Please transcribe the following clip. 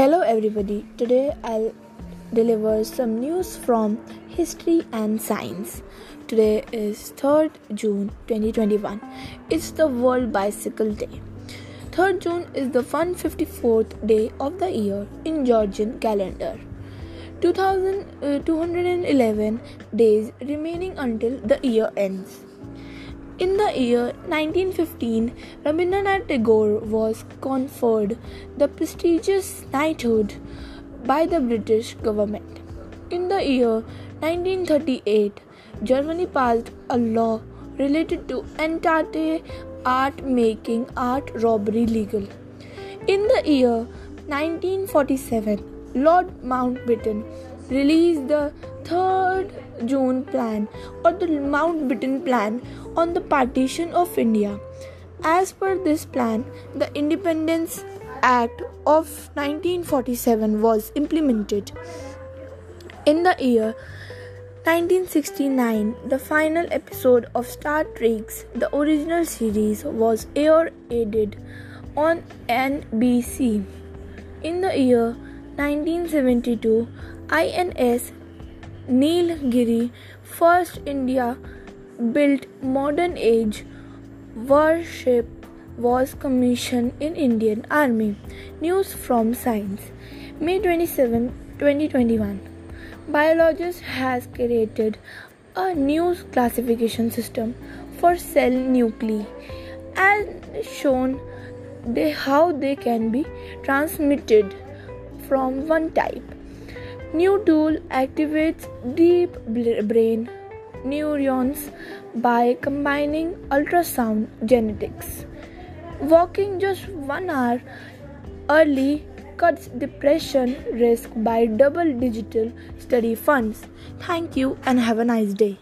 Hello, everybody. Today I'll deliver some news from history and science. Today is 3rd June 2021. It's the World Bicycle Day. 3rd June is the 154th day of the year in Gregorian calendar. 2211 uh, days remaining until the year ends. In the year 1915, Rabindranath Tagore was conferred the prestigious knighthood by the British government. In the year 1938, Germany passed a law related to entente art making art robbery legal. In the year 1947, Lord Mountbatten released the 3rd June Plan or the Mountbatten Plan on the partition of India. As per this plan, the Independence Act of 1947 was implemented. In the year 1969, the final episode of Star Trek's the original series was air aired on NBC. In the year 1972, INS Nilgiri, first India built modern age warship was commissioned in Indian Army. News from Science May 27, 2021. Biologist has created a new classification system for cell nuclei and shown they, how they can be transmitted from one type. New tool activates deep brain neurons by combining ultrasound genetics. Walking just one hour early cuts depression risk by double digital study funds. Thank you and have a nice day.